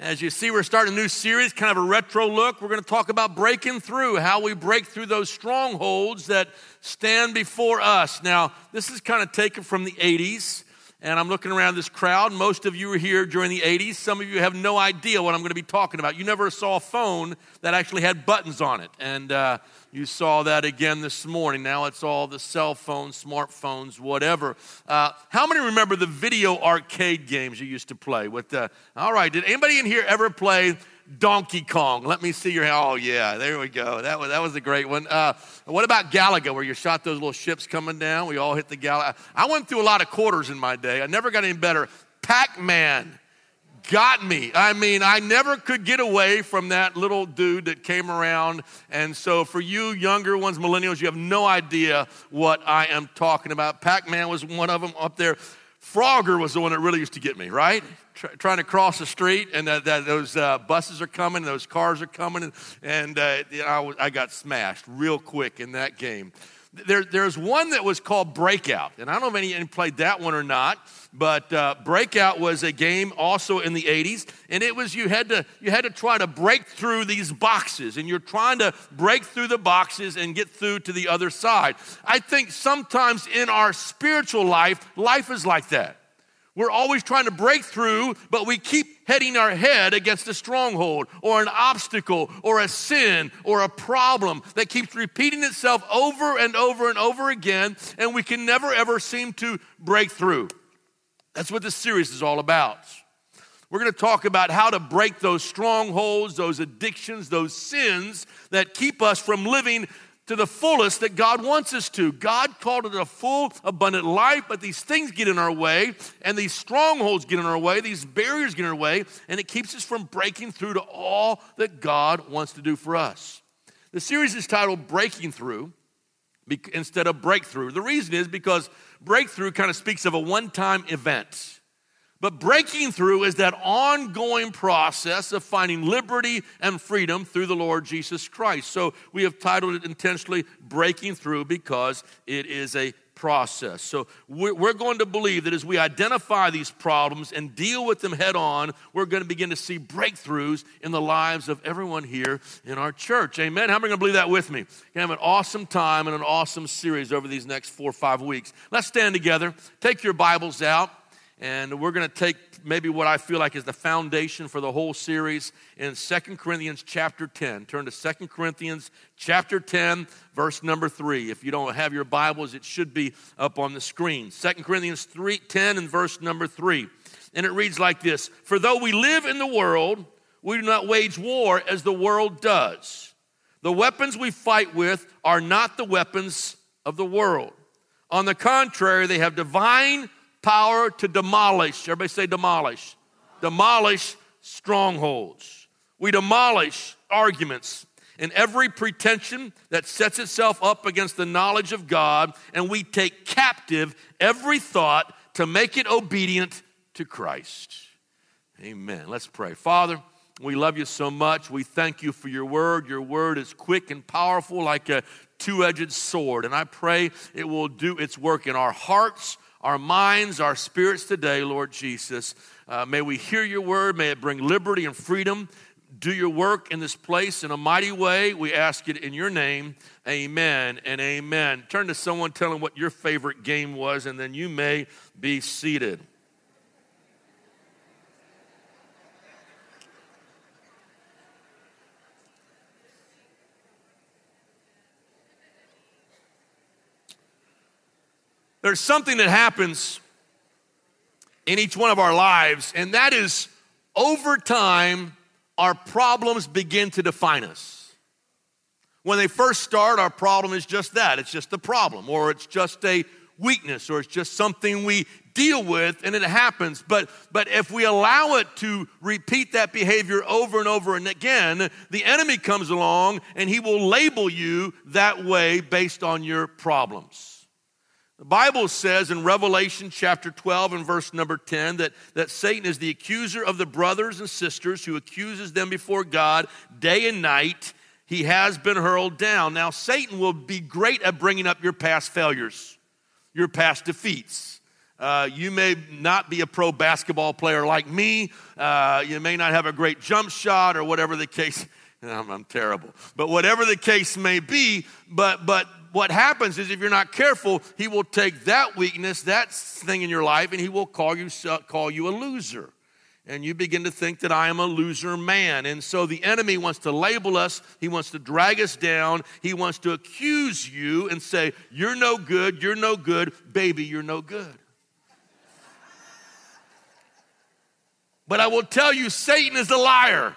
As you see, we're starting a new series, kind of a retro look. We're going to talk about breaking through, how we break through those strongholds that stand before us. Now, this is kind of taken from the 80s, and I'm looking around this crowd. Most of you were here during the 80s. Some of you have no idea what I'm going to be talking about. You never saw a phone that actually had buttons on it. And, uh, you saw that again this morning. Now it's all the cell phones, smartphones, whatever. Uh, how many remember the video arcade games you used to play with the? All right, did anybody in here ever play Donkey Kong? Let me see your. Oh yeah, there we go. That was that was a great one. Uh, what about Galaga, where you shot those little ships coming down? We all hit the Galaga. I went through a lot of quarters in my day. I never got any better. Pac-Man got me. I mean, I never could get away from that little dude that came around. And so, for you younger ones, millennials, you have no idea what I am talking about. Pac Man was one of them up there. Frogger was the one that really used to get me, right? trying to cross the street, and that, that those uh, buses are coming, those cars are coming, and, and uh, I, I got smashed real quick in that game. There, there's one that was called Breakout, and I don't know if any played that one or not, but uh, Breakout was a game also in the 80s, and it was you had to you had to try to break through these boxes, and you're trying to break through the boxes and get through to the other side. I think sometimes in our spiritual life, life is like that. We're always trying to break through, but we keep heading our head against a stronghold or an obstacle or a sin or a problem that keeps repeating itself over and over and over again, and we can never ever seem to break through. That's what this series is all about. We're going to talk about how to break those strongholds, those addictions, those sins that keep us from living to the fullest that God wants us to. God called it a full, abundant life, but these things get in our way, and these strongholds get in our way, these barriers get in our way, and it keeps us from breaking through to all that God wants to do for us. The series is titled Breaking Through instead of Breakthrough. The reason is because breakthrough kind of speaks of a one time event. But breaking through is that ongoing process of finding liberty and freedom through the Lord Jesus Christ. So we have titled it intentionally Breaking Through because it is a process. So we're going to believe that as we identify these problems and deal with them head on, we're going to begin to see breakthroughs in the lives of everyone here in our church. Amen. How many going to believe that with me? We're have an awesome time and an awesome series over these next four or five weeks. Let's stand together. Take your Bibles out and we're going to take maybe what I feel like is the foundation for the whole series in Second Corinthians chapter 10. Turn to Second Corinthians chapter 10, verse number 3. If you don't have your Bibles, it should be up on the screen. Second Corinthians 3, 10 and verse number 3. And it reads like this For though we live in the world, we do not wage war as the world does. The weapons we fight with are not the weapons of the world. On the contrary, they have divine power to demolish. Everybody say demolish. Demolish strongholds. We demolish arguments and every pretension that sets itself up against the knowledge of God, and we take captive every thought to make it obedient to Christ. Amen. Let's pray. Father, we love you so much. We thank you for your word. Your word is quick and powerful like a two edged sword, and I pray it will do its work in our hearts our minds, our spirits today, Lord Jesus. Uh, may we hear your word. May it bring liberty and freedom. Do your work in this place in a mighty way. We ask it in your name. Amen and amen. Turn to someone, tell them what your favorite game was, and then you may be seated. There's something that happens in each one of our lives, and that is over time, our problems begin to define us. When they first start, our problem is just that it's just a problem, or it's just a weakness, or it's just something we deal with and it happens. But, but if we allow it to repeat that behavior over and over and again, the enemy comes along and he will label you that way based on your problems. The Bible says in Revelation chapter 12 and verse number 10 that, that Satan is the accuser of the brothers and sisters who accuses them before God day and night. He has been hurled down. Now, Satan will be great at bringing up your past failures, your past defeats. Uh, you may not be a pro basketball player like me. Uh, you may not have a great jump shot or whatever the case. I'm, I'm terrible. But whatever the case may be, but, but what happens is if you're not careful, he will take that weakness, that thing in your life, and he will call you, call you a loser. And you begin to think that I am a loser man. And so the enemy wants to label us, he wants to drag us down, he wants to accuse you and say, You're no good, you're no good, baby, you're no good. But I will tell you, Satan is a liar.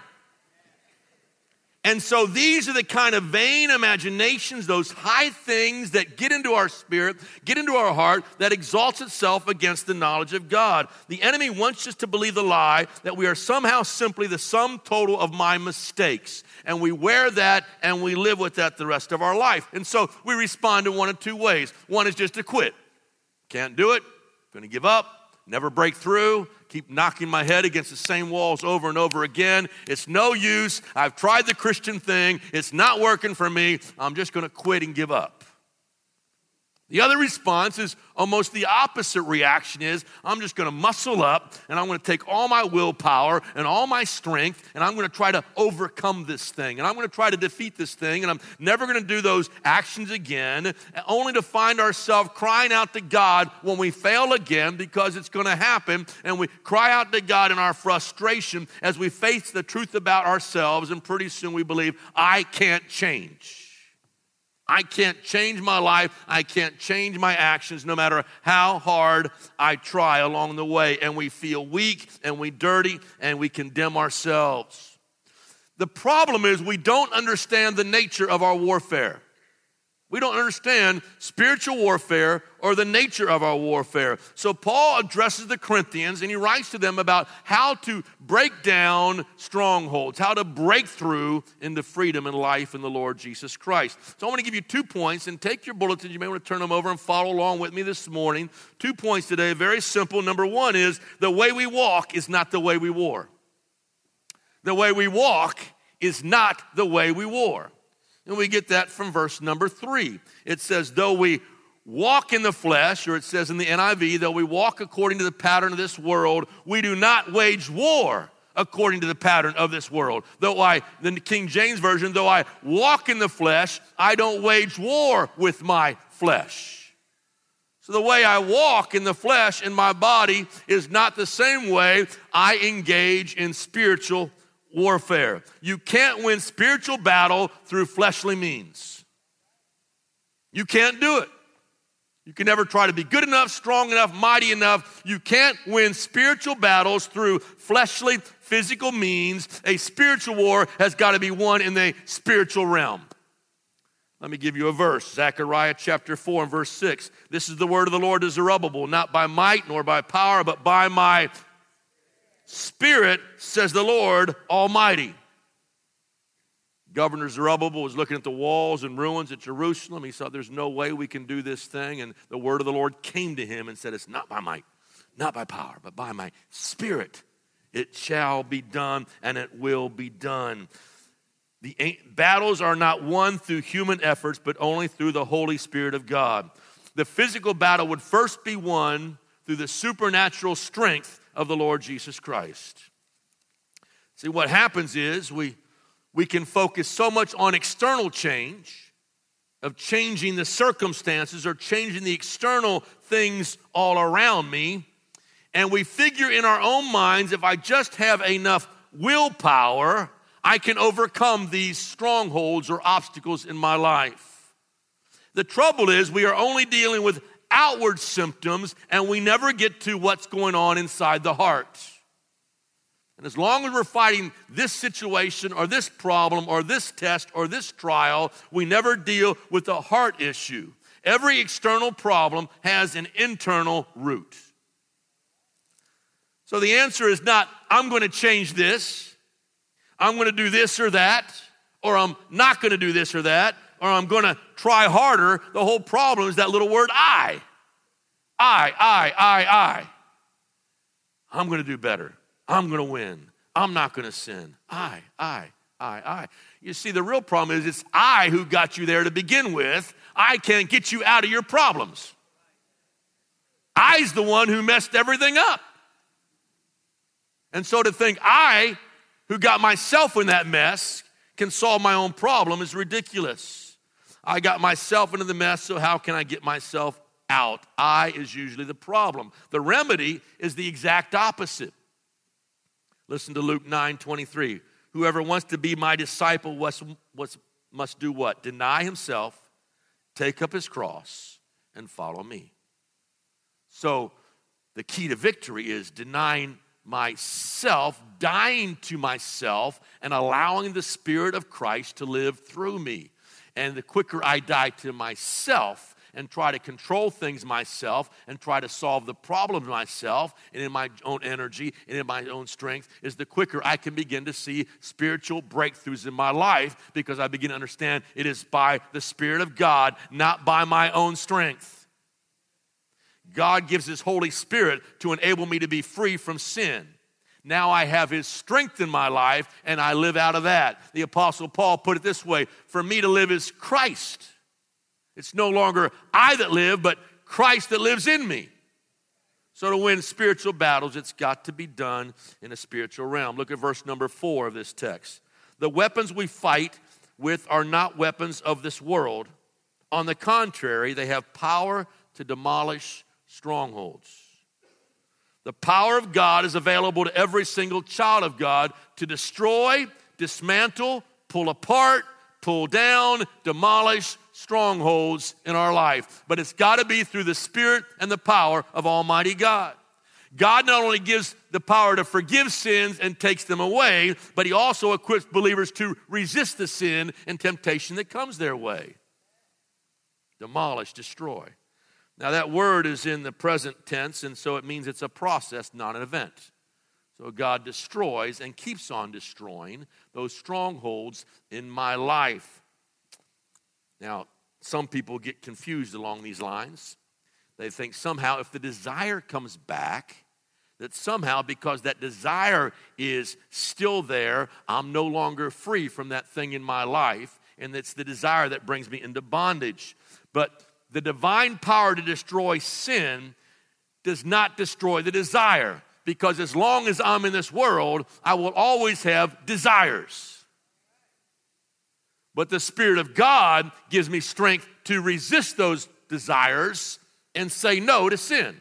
And so these are the kind of vain imaginations, those high things that get into our spirit, get into our heart, that exalts itself against the knowledge of God. The enemy wants us to believe the lie that we are somehow simply the sum total of my mistakes. And we wear that and we live with that the rest of our life. And so we respond in one of two ways. One is just to quit. Can't do it, gonna give up, never break through, keep knocking my head against the same walls over and over again. It's no use. I've tried the Christian thing, it's not working for me. I'm just going to quit and give up. The other response is almost the opposite reaction is I'm just going to muscle up and I'm going to take all my willpower and all my strength and I'm going to try to overcome this thing and I'm going to try to defeat this thing and I'm never going to do those actions again only to find ourselves crying out to God when we fail again because it's going to happen and we cry out to God in our frustration as we face the truth about ourselves and pretty soon we believe I can't change. I can't change my life. I can't change my actions no matter how hard I try along the way. And we feel weak and we dirty and we condemn ourselves. The problem is we don't understand the nature of our warfare. We don't understand spiritual warfare or the nature of our warfare. So, Paul addresses the Corinthians and he writes to them about how to break down strongholds, how to break through into freedom and life in the Lord Jesus Christ. So, I want to give you two points and take your bulletins. You may want to turn them over and follow along with me this morning. Two points today, very simple. Number one is the way we walk is not the way we war. The way we walk is not the way we war. And we get that from verse number three. It says, though we walk in the flesh, or it says in the NIV, though we walk according to the pattern of this world, we do not wage war according to the pattern of this world. Though I, the King James Version, though I walk in the flesh, I don't wage war with my flesh. So the way I walk in the flesh in my body is not the same way I engage in spiritual warfare. You can't win spiritual battle through fleshly means. You can't do it. You can never try to be good enough, strong enough, mighty enough. You can't win spiritual battles through fleshly, physical means. A spiritual war has got to be won in the spiritual realm. Let me give you a verse Zechariah chapter 4 and verse 6. This is the word of the Lord to Zerubbabel, not by might nor by power, but by my Spirit, says the Lord Almighty. Governor Zerubbabel was looking at the walls and ruins at Jerusalem. He saw there's no way we can do this thing. And the word of the Lord came to him and said, It's not by might, not by power, but by my spirit. It shall be done and it will be done. The battles are not won through human efforts, but only through the Holy Spirit of God. The physical battle would first be won through the supernatural strength of the Lord Jesus Christ. See, what happens is we, we can focus so much on external change, of changing the circumstances or changing the external things all around me, and we figure in our own minds if I just have enough willpower, I can overcome these strongholds or obstacles in my life. The trouble is, we are only dealing with outward symptoms and we never get to what's going on inside the heart. And as long as we're fighting this situation or this problem or this test or this trial, we never deal with the heart issue. Every external problem has an internal root. So the answer is not, I'm going to change this, I'm going to do this or that, or I'm not going to do this or that, or I'm going to try harder. The whole problem is that little word I. I, I, I, I. I'm going to do better. I'm going to win. I'm not going to sin. I, I, I, I. You see, the real problem is it's I who got you there to begin with. I can't get you out of your problems. I's the one who messed everything up. And so to think I, who got myself in that mess, can solve my own problem is ridiculous. I got myself into the mess, so how can I get myself out? I is usually the problem. The remedy is the exact opposite. Listen to Luke 9 23. Whoever wants to be my disciple must, must do what? Deny himself, take up his cross, and follow me. So the key to victory is denying myself, dying to myself, and allowing the Spirit of Christ to live through me. And the quicker I die to myself, and try to control things myself and try to solve the problems myself and in my own energy and in my own strength is the quicker I can begin to see spiritual breakthroughs in my life because I begin to understand it is by the Spirit of God, not by my own strength. God gives His Holy Spirit to enable me to be free from sin. Now I have His strength in my life and I live out of that. The Apostle Paul put it this way For me to live is Christ it's no longer I that live, but Christ that lives in me. So, to win spiritual battles, it's got to be done in a spiritual realm. Look at verse number four of this text. The weapons we fight with are not weapons of this world. On the contrary, they have power to demolish strongholds. The power of God is available to every single child of God to destroy, dismantle, pull apart, pull down, demolish strongholds in our life. But it's got to be through the Spirit and the power of Almighty God. God not only gives the power to forgive sins and takes them away, but He also equips believers to resist the sin and temptation that comes their way. Demolish, destroy. Now, that word is in the present tense, and so it means it's a process, not an event. So God destroys and keeps on destroying those strongholds in my life. Now, some people get confused along these lines. They think somehow if the desire comes back, that somehow because that desire is still there, I'm no longer free from that thing in my life, and it's the desire that brings me into bondage. But the divine power to destroy sin does not destroy the desire because as long as I'm in this world, I will always have desires. But the Spirit of God gives me strength to resist those desires and say no to sin.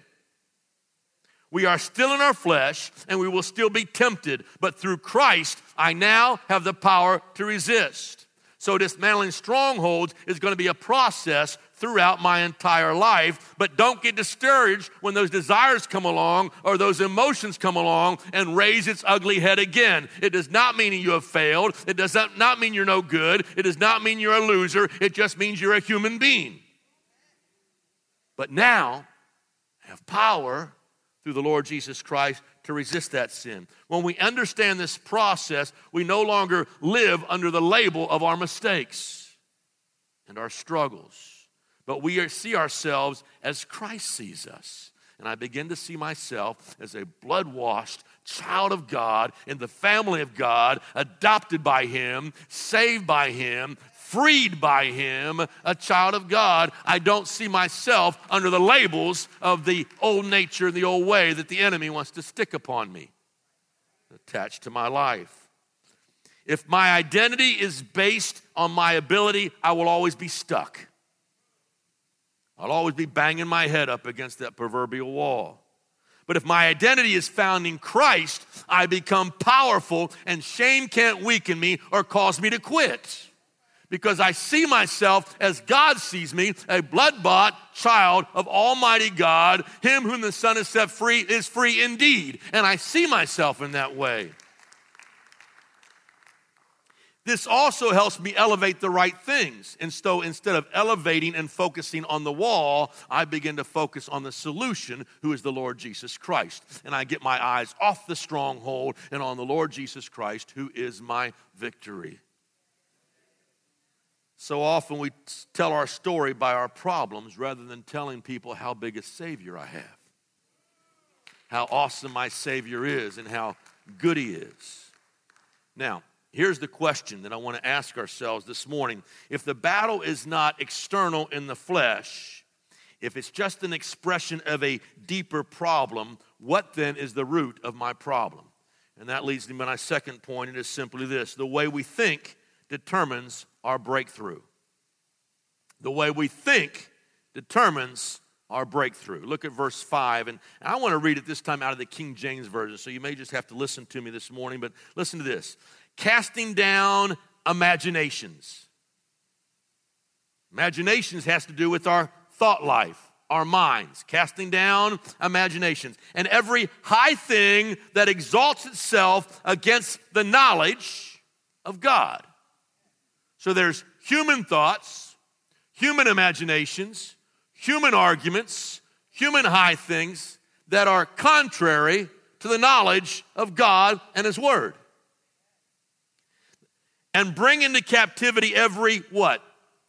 We are still in our flesh and we will still be tempted, but through Christ, I now have the power to resist. So, dismantling strongholds is going to be a process throughout my entire life. But don't get discouraged when those desires come along or those emotions come along and raise its ugly head again. It does not mean you have failed. It does not mean you're no good. It does not mean you're a loser. It just means you're a human being. But now, have power through the Lord Jesus Christ to resist that sin. When we understand this process, we no longer live under the label of our mistakes and our struggles but we are, see ourselves as Christ sees us. And I begin to see myself as a blood washed child of God in the family of God, adopted by Him, saved by Him, freed by Him, a child of God. I don't see myself under the labels of the old nature and the old way that the enemy wants to stick upon me, attached to my life. If my identity is based on my ability, I will always be stuck. I'll always be banging my head up against that proverbial wall. But if my identity is found in Christ, I become powerful, and shame can't weaken me or cause me to quit. Because I see myself as God sees me, a blood bought child of Almighty God. Him whom the Son has set free is free indeed. And I see myself in that way. This also helps me elevate the right things. And so instead of elevating and focusing on the wall, I begin to focus on the solution, who is the Lord Jesus Christ. And I get my eyes off the stronghold and on the Lord Jesus Christ, who is my victory. So often we tell our story by our problems rather than telling people how big a Savior I have, how awesome my Savior is, and how good He is. Now, Here's the question that I want to ask ourselves this morning. If the battle is not external in the flesh, if it's just an expression of a deeper problem, what then is the root of my problem? And that leads me to my second point. It is simply this the way we think determines our breakthrough. The way we think determines our breakthrough. Look at verse 5, and I want to read it this time out of the King James Version, so you may just have to listen to me this morning, but listen to this casting down imaginations. Imaginations has to do with our thought life, our minds, casting down imaginations. And every high thing that exalts itself against the knowledge of God. So there's human thoughts, human imaginations, human arguments, human high things that are contrary to the knowledge of God and His Word and bring into captivity every what?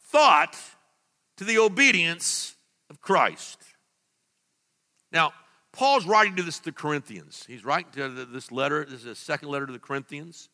Thought to the obedience of Christ. Now, Paul's writing to this to the Corinthians. He's writing to this letter. This is a second letter to the Corinthians.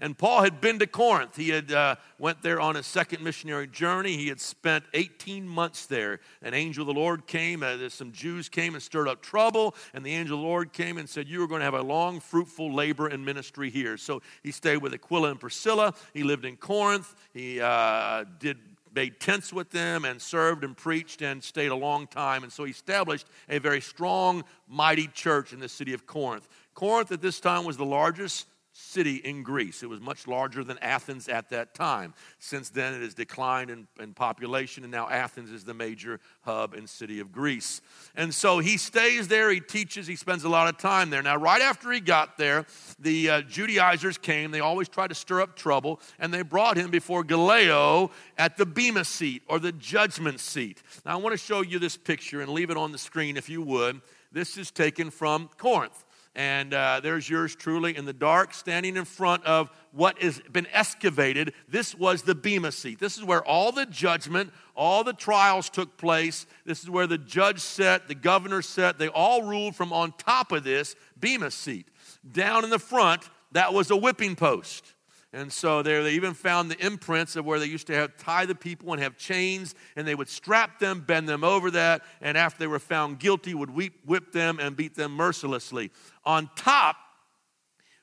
And Paul had been to Corinth. He had uh, went there on his second missionary journey. He had spent 18 months there. An angel of the Lord came. Uh, some Jews came and stirred up trouble. And the angel of the Lord came and said, "You are going to have a long, fruitful labor and ministry here." So he stayed with Aquila and Priscilla. He lived in Corinth. He uh, did made tents with them and served and preached and stayed a long time. And so he established a very strong, mighty church in the city of Corinth. Corinth at this time was the largest city in Greece. It was much larger than Athens at that time. Since then, it has declined in, in, population, and now Athens is the major hub and city of Greece. And so he stays there, he teaches, he spends a lot of time there. Now, right after he got there, the uh, Judaizers came. They always tried to stir up trouble, and they brought him before Gallio at the Bema seat or the judgment seat. Now, I want to show you this picture and leave it on the screen if you would. This is taken from Corinth. And uh, there's yours truly in the dark, standing in front of what has been excavated. This was the Bema seat. This is where all the judgment, all the trials took place. This is where the judge sat, the governor sat. They all ruled from on top of this Bema seat. Down in the front, that was a whipping post. And so there they even found the imprints of where they used to have tie the people and have chains, and they would strap them, bend them over that, and after they were found guilty, would whip, whip them and beat them mercilessly. On top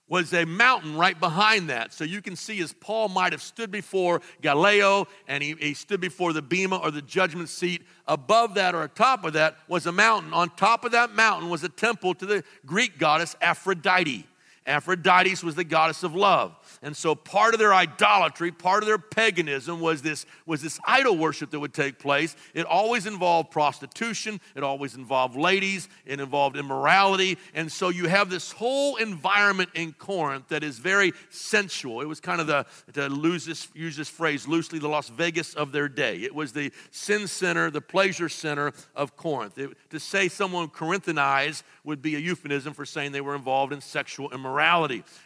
was a mountain right behind that. So you can see as Paul might have stood before Gallio and he, he stood before the Bema or the judgment seat. Above that or atop of that was a mountain. On top of that mountain was a temple to the Greek goddess Aphrodite. Aphrodite was the goddess of love. And so part of their idolatry, part of their paganism was this, was this idol worship that would take place. It always involved prostitution, it always involved ladies, it involved immorality. And so you have this whole environment in Corinth that is very sensual. It was kind of the, to lose this, use this phrase loosely, the Las Vegas of their day. It was the sin center, the pleasure center of Corinth. It, to say someone Corinthianized would be a euphemism for saying they were involved in sexual immorality.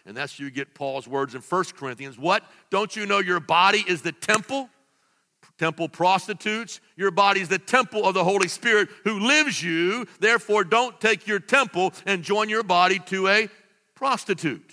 And that's you get Paul's words in 1 Corinthians. What? Don't you know your body is the temple? Temple prostitutes, your body is the temple of the Holy Spirit who lives you. Therefore, don't take your temple and join your body to a prostitute.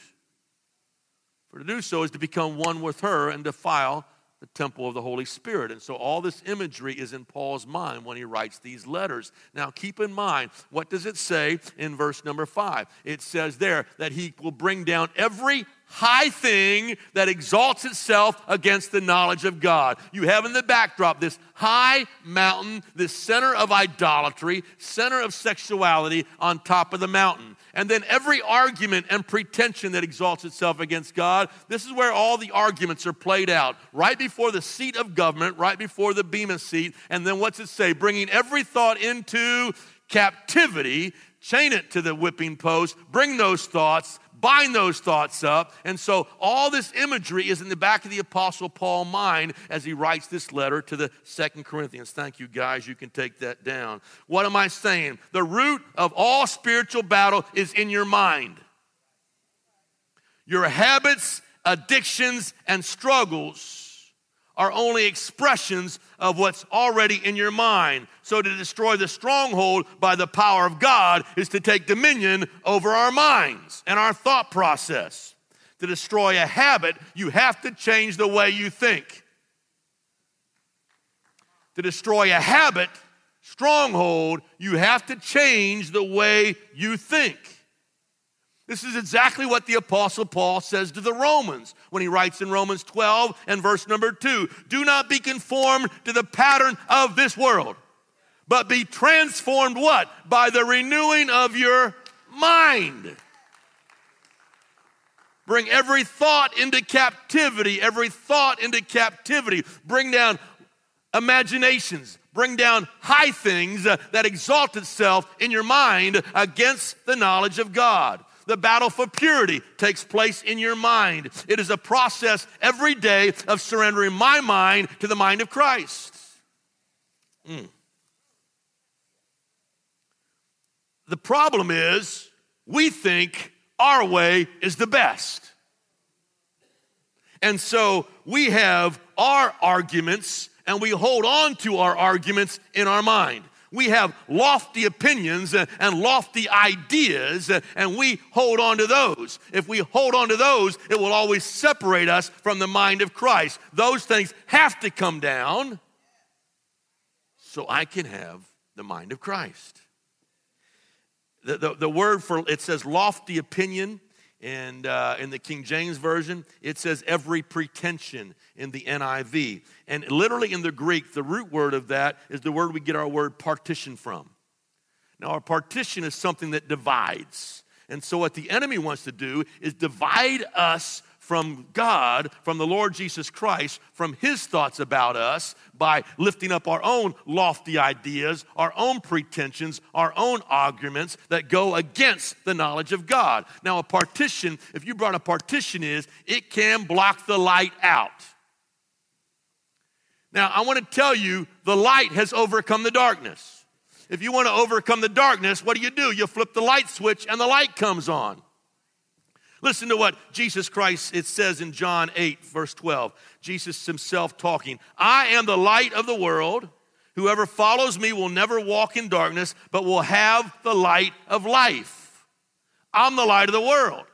For to do so is to become one with her and defile the temple of the Holy Spirit. And so all this imagery is in Paul's mind when he writes these letters. Now keep in mind, what does it say in verse number five? It says there that he will bring down every high thing that exalts itself against the knowledge of God. You have in the backdrop this high mountain, this center of idolatry, center of sexuality on top of the mountain. And then every argument and pretension that exalts itself against God, this is where all the arguments are played out. Right before the seat of government, right before the Bema seat. And then what's it say? Bringing every thought into captivity, chain it to the whipping post, bring those thoughts bind those thoughts up. And so all this imagery is in the back of the Apostle Paul's mind as he writes this letter to the Second Corinthians. Thank you, guys. You can take that down. What am I saying? The root of all spiritual battle is in your mind. Your habits, addictions, and struggles are only expressions of what's already in your mind. So, to destroy the stronghold by the power of God is to take dominion over our minds and our thought process. To destroy a habit, you have to change the way you think. To destroy a habit, stronghold, you have to change the way you think. This is exactly what the Apostle Paul says to the Romans when he writes in Romans 12 and verse number 2 Do not be conformed to the pattern of this world, but be transformed what? By the renewing of your mind. Bring every thought into captivity, every thought into captivity. Bring down imaginations, bring down high things uh, that exalt itself in your mind against the knowledge of God. The battle for purity takes place in your mind. It is a process every day of surrendering my mind to the mind of Christ. Mm. The problem is, we think our way is the best. And so we have our arguments and we hold on to our arguments in our mind we have lofty opinions uh, and lofty ideas, uh, and we hold on to those. If we hold on to those, it will always separate us from the mind of Christ. Those things have to come down so I can have the mind of Christ. The, the, the word for it says lofty opinion and uh, in the King James Version, it says every pretension in the NIV. And literally in the Greek, the root word of that is the word we get our word partition from. Now, a partition is something that divides. And so, what the enemy wants to do is divide us from God, from the Lord Jesus Christ, from his thoughts about us by lifting up our own lofty ideas, our own pretensions, our own arguments that go against the knowledge of God. Now, a partition, if you brought a partition is, it can block the light out. Now, I want to tell you the light has overcome the darkness. If you want to overcome the darkness, what do you do? You flip the light switch and the light comes on. Listen to what Jesus Christ, it says in John 8, verse 12. Jesus himself talking. I am the light of the world. Whoever follows me will never walk in darkness, but will have the light of life. I'm the light of the world.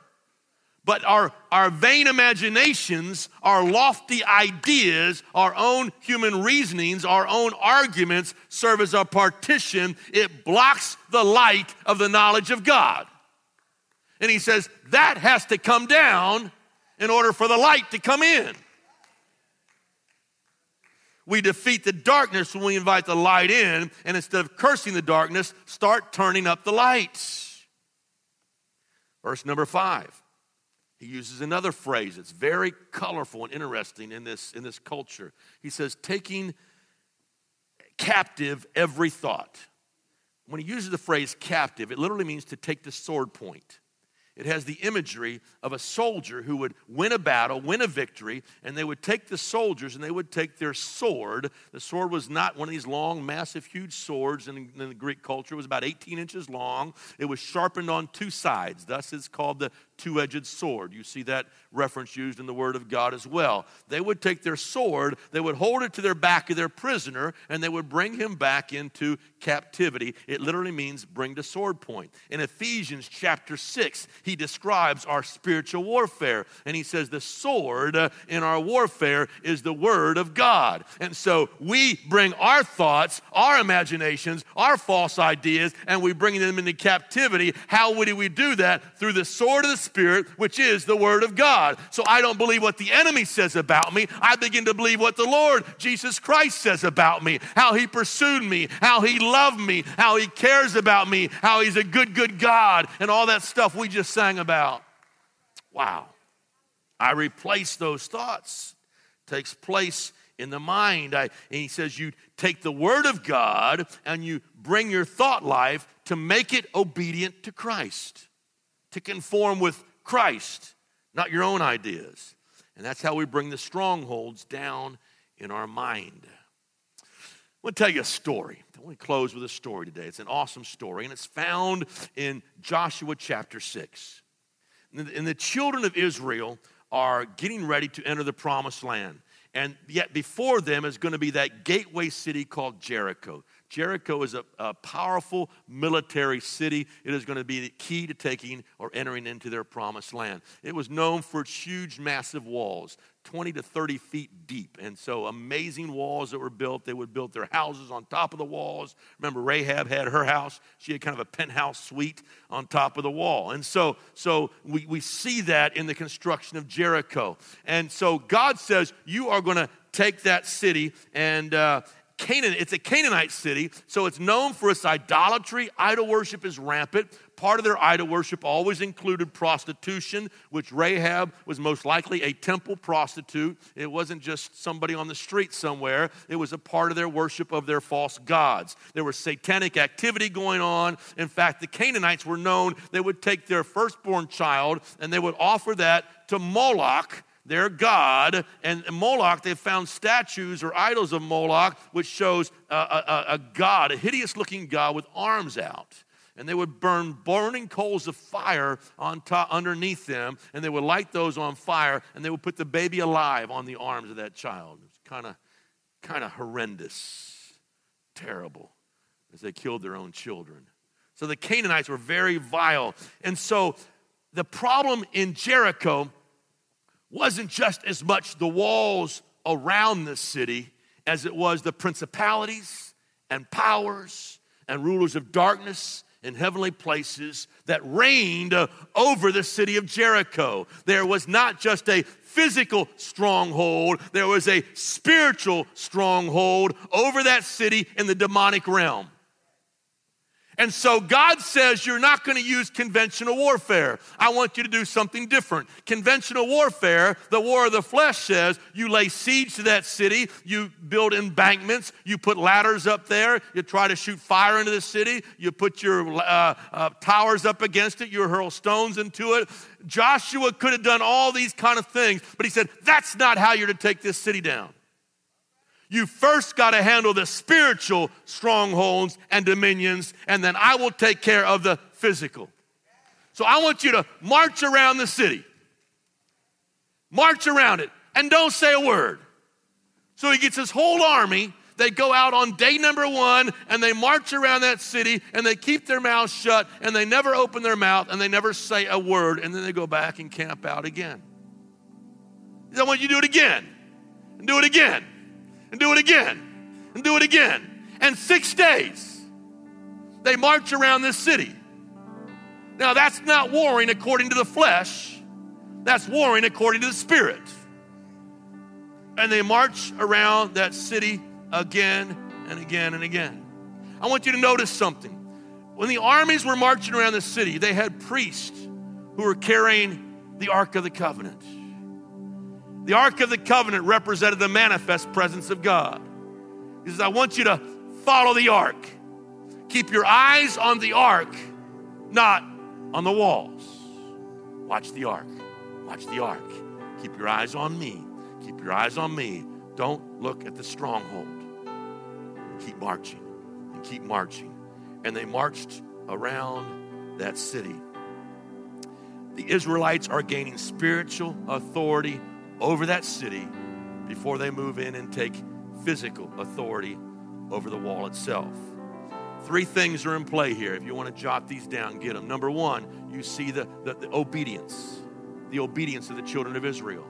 But our, our vain imaginations, our lofty ideas, our own human reasonings, our own arguments serve as a partition. It blocks the light of the knowledge of God. And he says that has to come down in order for the light to come in. We defeat the darkness when we invite the light in, and instead of cursing the darkness, start turning up the lights. Verse number five. He uses another phrase that's very colorful and interesting in this, in this culture. He says, taking captive every thought. When he uses the phrase captive, it literally means to take the sword point. It has the imagery of a soldier who would win a battle, win a victory, and they would take the soldiers and they would take their sword. The sword was not one of these long, massive, huge swords in, in the Greek culture. It was about 18 inches long. It was sharpened on two sides. Thus, it's called the two edged sword. You see that reference used in the Word of God as well. They would take their sword, they would hold it to their back of their prisoner, and they would bring him back into captivity. It literally means bring to sword point. In Ephesians chapter 6, he describes our spiritual warfare, and he says the sword uh, in our warfare is the Word of God. And so we bring our thoughts, our imaginations, our false ideas, and we bring them into captivity. How would we do that? Through the sword of the Spirit, which is the Word of God. So I don't believe what the enemy says about me. I begin to believe what the Lord Jesus Christ says about me, how He pursued me, how He loved me, how He cares about me, how He's a good, good God, and all that stuff we just sang about. Wow. I replace those thoughts. takes place in the mind. I, and he says you take the word of God and you bring your thought life to make it obedient to Christ to conform with Christ, not your own ideas. And that's how we bring the strongholds down in our mind. I want to tell you a story. I want to close with a story today. It's an awesome story, and it's found in Joshua chapter 6. And the children of Israel are getting ready to enter the promised land. And yet, before them is going to be that gateway city called Jericho. Jericho is a, a, powerful military city. It is going to be the key to taking or entering into their promised land. It was known for its huge, massive walls, 20 to 30 feet deep. And so, amazing walls that were built. They would build their houses on top of the walls. Remember, Rahab had her house. She had kind of a penthouse suite on top of the wall. And so, so we, we see that in the construction of Jericho. And so, God says, You are going to take that city and. Uh, Canaan, it's a Canaanite city, so it's known for its idolatry. Idol worship is rampant. Part of their idol worship always included prostitution, which Rahab was most likely a temple prostitute. It wasn't just somebody on the street somewhere, it was a part of their worship of their false gods. There was satanic activity going on. In fact, the Canaanites were known, they would take their firstborn child and they would offer that to Moloch their god. And Moloch, they found statues or idols of Moloch, which shows a, a, a god, a hideous looking god with arms out. And they would burn burning coals of fire on top, underneath them, and they would light those on fire, and they would put the baby alive on the arms of that child. It was kind of, kind of horrendous, terrible, as they killed their own children. So the Canaanites were very vile. And so the problem in Jericho wasn't just as much the walls around the city as it was the principalities and powers and rulers of darkness in heavenly places that reigned uh, over the city of Jericho. There was not just a physical stronghold, there was a spiritual stronghold over that city in the demonic realm. And so God says you're not going to use conventional warfare. I want you to do something different. Conventional warfare, the war of the flesh says you lay siege to that city, you build embankments, you put ladders up there, you try to shoot fire into the city, you put your uh, uh, towers up against it, you hurl stones into it. Joshua could have done all these kind of things, but he said, that's not how you're to take this city down you first got to handle the spiritual strongholds and dominions, and then I will take care of the physical. So I want you to march around the city. March around it and don't say a word. So he gets his whole army. They go out on day number one and they march around that city and they keep their mouths shut and they never open their mouth and they never say a word and then they go back and camp out again. I want you to do it again and do it again and do it again and do it again. And six days, they march around this city. Now, that's not warring according to the flesh, that's warring according to the spirit. And they march around that city again and again and again. I want you to notice something. When the armies were marching around the city, they had priests who were carrying the Ark of the Covenant. The Ark of the Covenant represented the manifest presence of God. He says, I want you to follow the Ark. Keep your eyes on the Ark, not on the walls. Watch the Ark. Watch the Ark. Keep your eyes on me. Keep your eyes on me. Don't look at the stronghold. Keep marching and keep marching. And they marched around that city. The Israelites are gaining spiritual authority over that city before they move in and take physical authority over the wall itself. Three things are in play here. If you want to jot these down, get them. Number one, you see the, the, the obedience, the obedience of the children of Israel.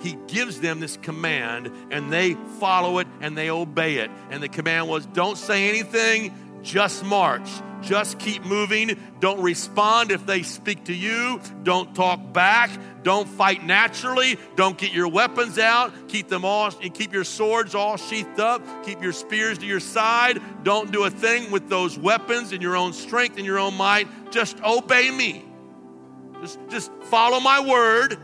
He gives them this command and they follow it and they obey it. And the command was don't say anything, just march. Just keep moving. Don't respond if they speak to you. Don't talk back. Don't fight naturally. Don't get your weapons out. Keep them all and keep your swords all sheathed up. Keep your spears to your side. Don't do a thing with those weapons in your own strength and your own might. Just obey me. Just, just follow my word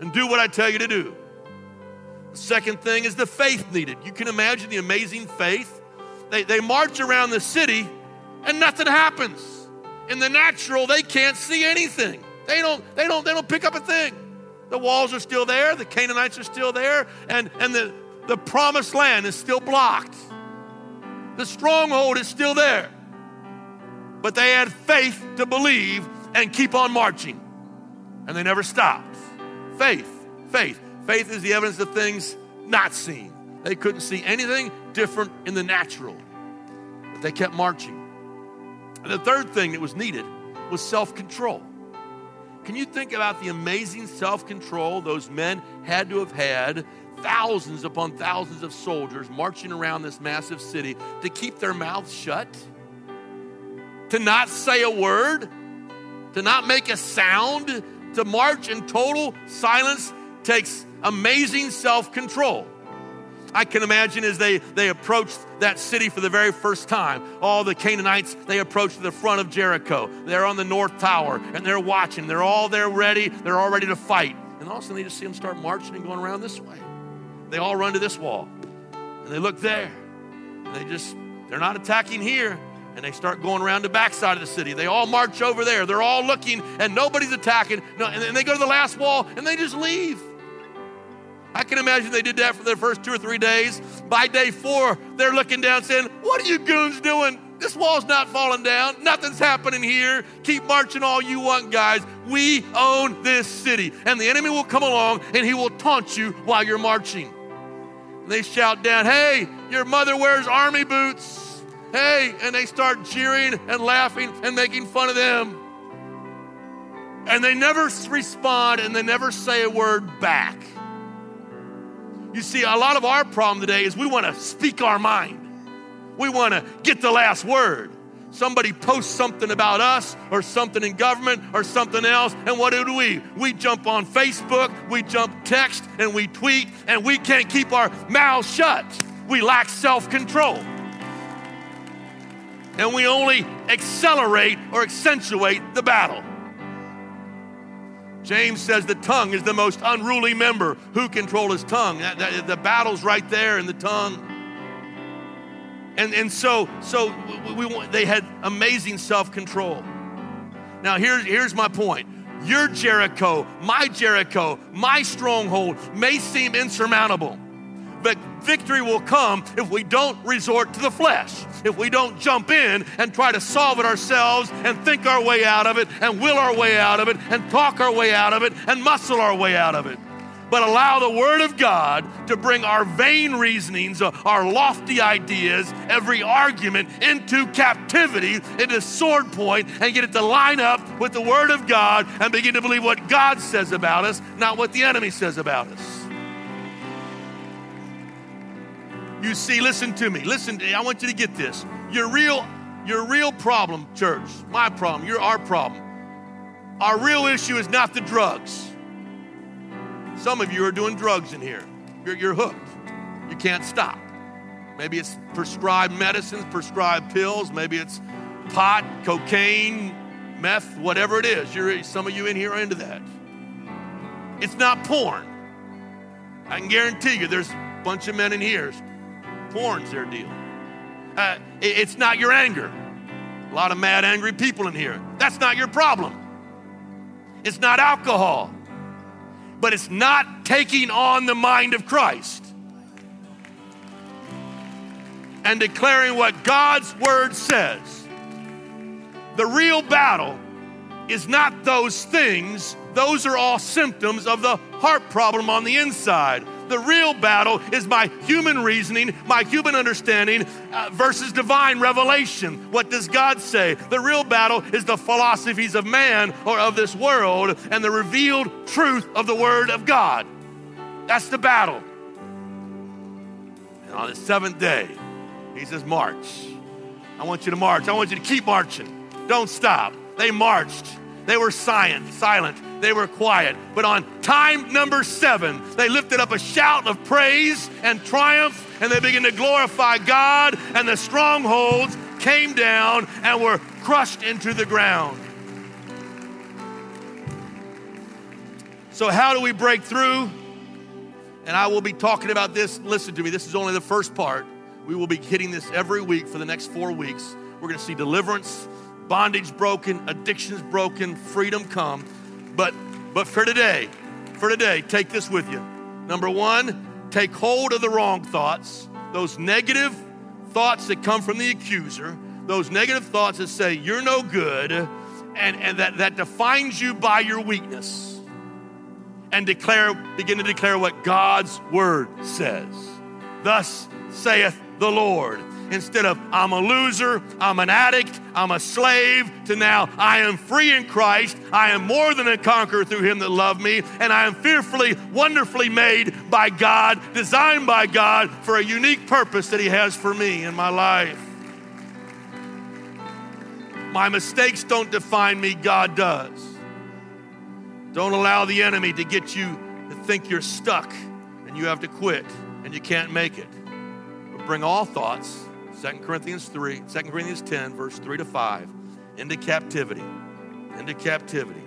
and do what I tell you to do. The second thing is the faith needed. You can imagine the amazing faith they, they march around the city and nothing happens. In the natural, they can't see anything. They don't, they don't, they don't pick up a thing. The walls are still there, the Canaanites are still there, and, and the, the promised land is still blocked. The stronghold is still there. But they had faith to believe and keep on marching. And they never stopped. Faith, faith. Faith is the evidence of things not seen. They couldn't see anything different in the natural, but they kept marching. And the third thing that was needed was self control. Can you think about the amazing self control those men had to have had? Thousands upon thousands of soldiers marching around this massive city to keep their mouths shut, to not say a word, to not make a sound, to march in total silence takes amazing self control. I can imagine as they, they approached that city for the very first time, all the Canaanites, they approached the front of Jericho. They're on the north tower and they're watching. They're all there ready. They're all ready to fight. And all of a sudden they just see them start marching and going around this way. They all run to this wall and they look there. And they just, they're not attacking here. And they start going around the backside of the city. They all march over there. They're all looking and nobody's attacking. No, and they go to the last wall and they just leave. I can imagine they did that for the first two or three days. By day four, they're looking down saying, What are you goons doing? This wall's not falling down. Nothing's happening here. Keep marching all you want, guys. We own this city. And the enemy will come along and he will taunt you while you're marching. And they shout down, Hey, your mother wears army boots. Hey, and they start jeering and laughing and making fun of them. And they never respond and they never say a word back. You see, a lot of our problem today is we want to speak our mind. We want to get the last word. Somebody posts something about us or something in government or something else, and what do we? We jump on Facebook, we jump text, and we tweet, and we can't keep our mouths shut. We lack self control. And we only accelerate or accentuate the battle. James says the tongue is the most unruly member. Who control his tongue? The battle's right there in the tongue. And, and so, so we, we, they had amazing self control. Now, here's, here's my point. Your Jericho, my Jericho, my stronghold may seem insurmountable. But victory will come if we don't resort to the flesh, if we don't jump in and try to solve it ourselves and think our way out of it and will our way out of it and talk our way out of it and muscle our way out of it. But allow the Word of God to bring our vain reasonings, uh, our lofty ideas, every argument into captivity, into sword point, and get it to line up with the Word of God and begin to believe what God says about us, not what the enemy says about us. You see, listen to me. Listen, I want you to get this. Your real, your real problem, church, my problem, your our problem. Our real issue is not the drugs. Some of you are doing drugs in here. You're, you're hooked. You can't stop. Maybe it's prescribed medicines, prescribed pills. Maybe it's pot, cocaine, meth, whatever it is. You're, some of you in here are into that. It's not porn. I can guarantee you there's a bunch of men in here Porn's their deal. Uh, it's not your anger. A lot of mad, angry people in here. That's not your problem. It's not alcohol, but it's not taking on the mind of Christ and declaring what God's word says. The real battle is not those things, those are all symptoms of the heart problem on the inside. The real battle is my human reasoning, my human understanding uh, versus divine revelation. What does God say? The real battle is the philosophies of man or of this world and the revealed truth of the Word of God. That's the battle. And on the seventh day, he says, March. I want you to march. I want you to keep marching. Don't stop. They marched. They were silent, silent. They were quiet. But on time number seven, they lifted up a shout of praise and triumph, and they began to glorify God, and the strongholds came down and were crushed into the ground. So, how do we break through? And I will be talking about this. Listen to me, this is only the first part. We will be hitting this every week for the next four weeks. We're going to see deliverance bondage broken, addictions broken, freedom come. But but for today, for today, take this with you. Number one, take hold of the wrong thoughts, those negative thoughts that come from the accuser, those negative thoughts that say you're no good, and, and that, that defines you by your weakness. And declare, begin to declare what God's word says. Thus saith the Lord instead of I'm a loser, I'm an addict, I'm a slave, to now I am free in Christ. I am more than a conqueror through him that loved me, and I am fearfully, wonderfully made by God, designed by God for a unique purpose that he has for me in my life. My mistakes don't define me, God does. Don't allow the enemy to get you to think you're stuck and you have to quit and you can't make it. But bring all thoughts 2 Corinthians 3, 2 Corinthians 10, verse 3 to 5, into captivity. Into captivity.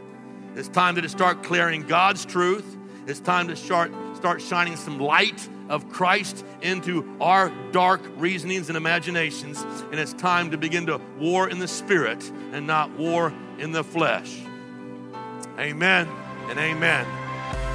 It's time to start clearing God's truth. It's time to start, start shining some light of Christ into our dark reasonings and imaginations. And it's time to begin to war in the spirit and not war in the flesh. Amen and amen.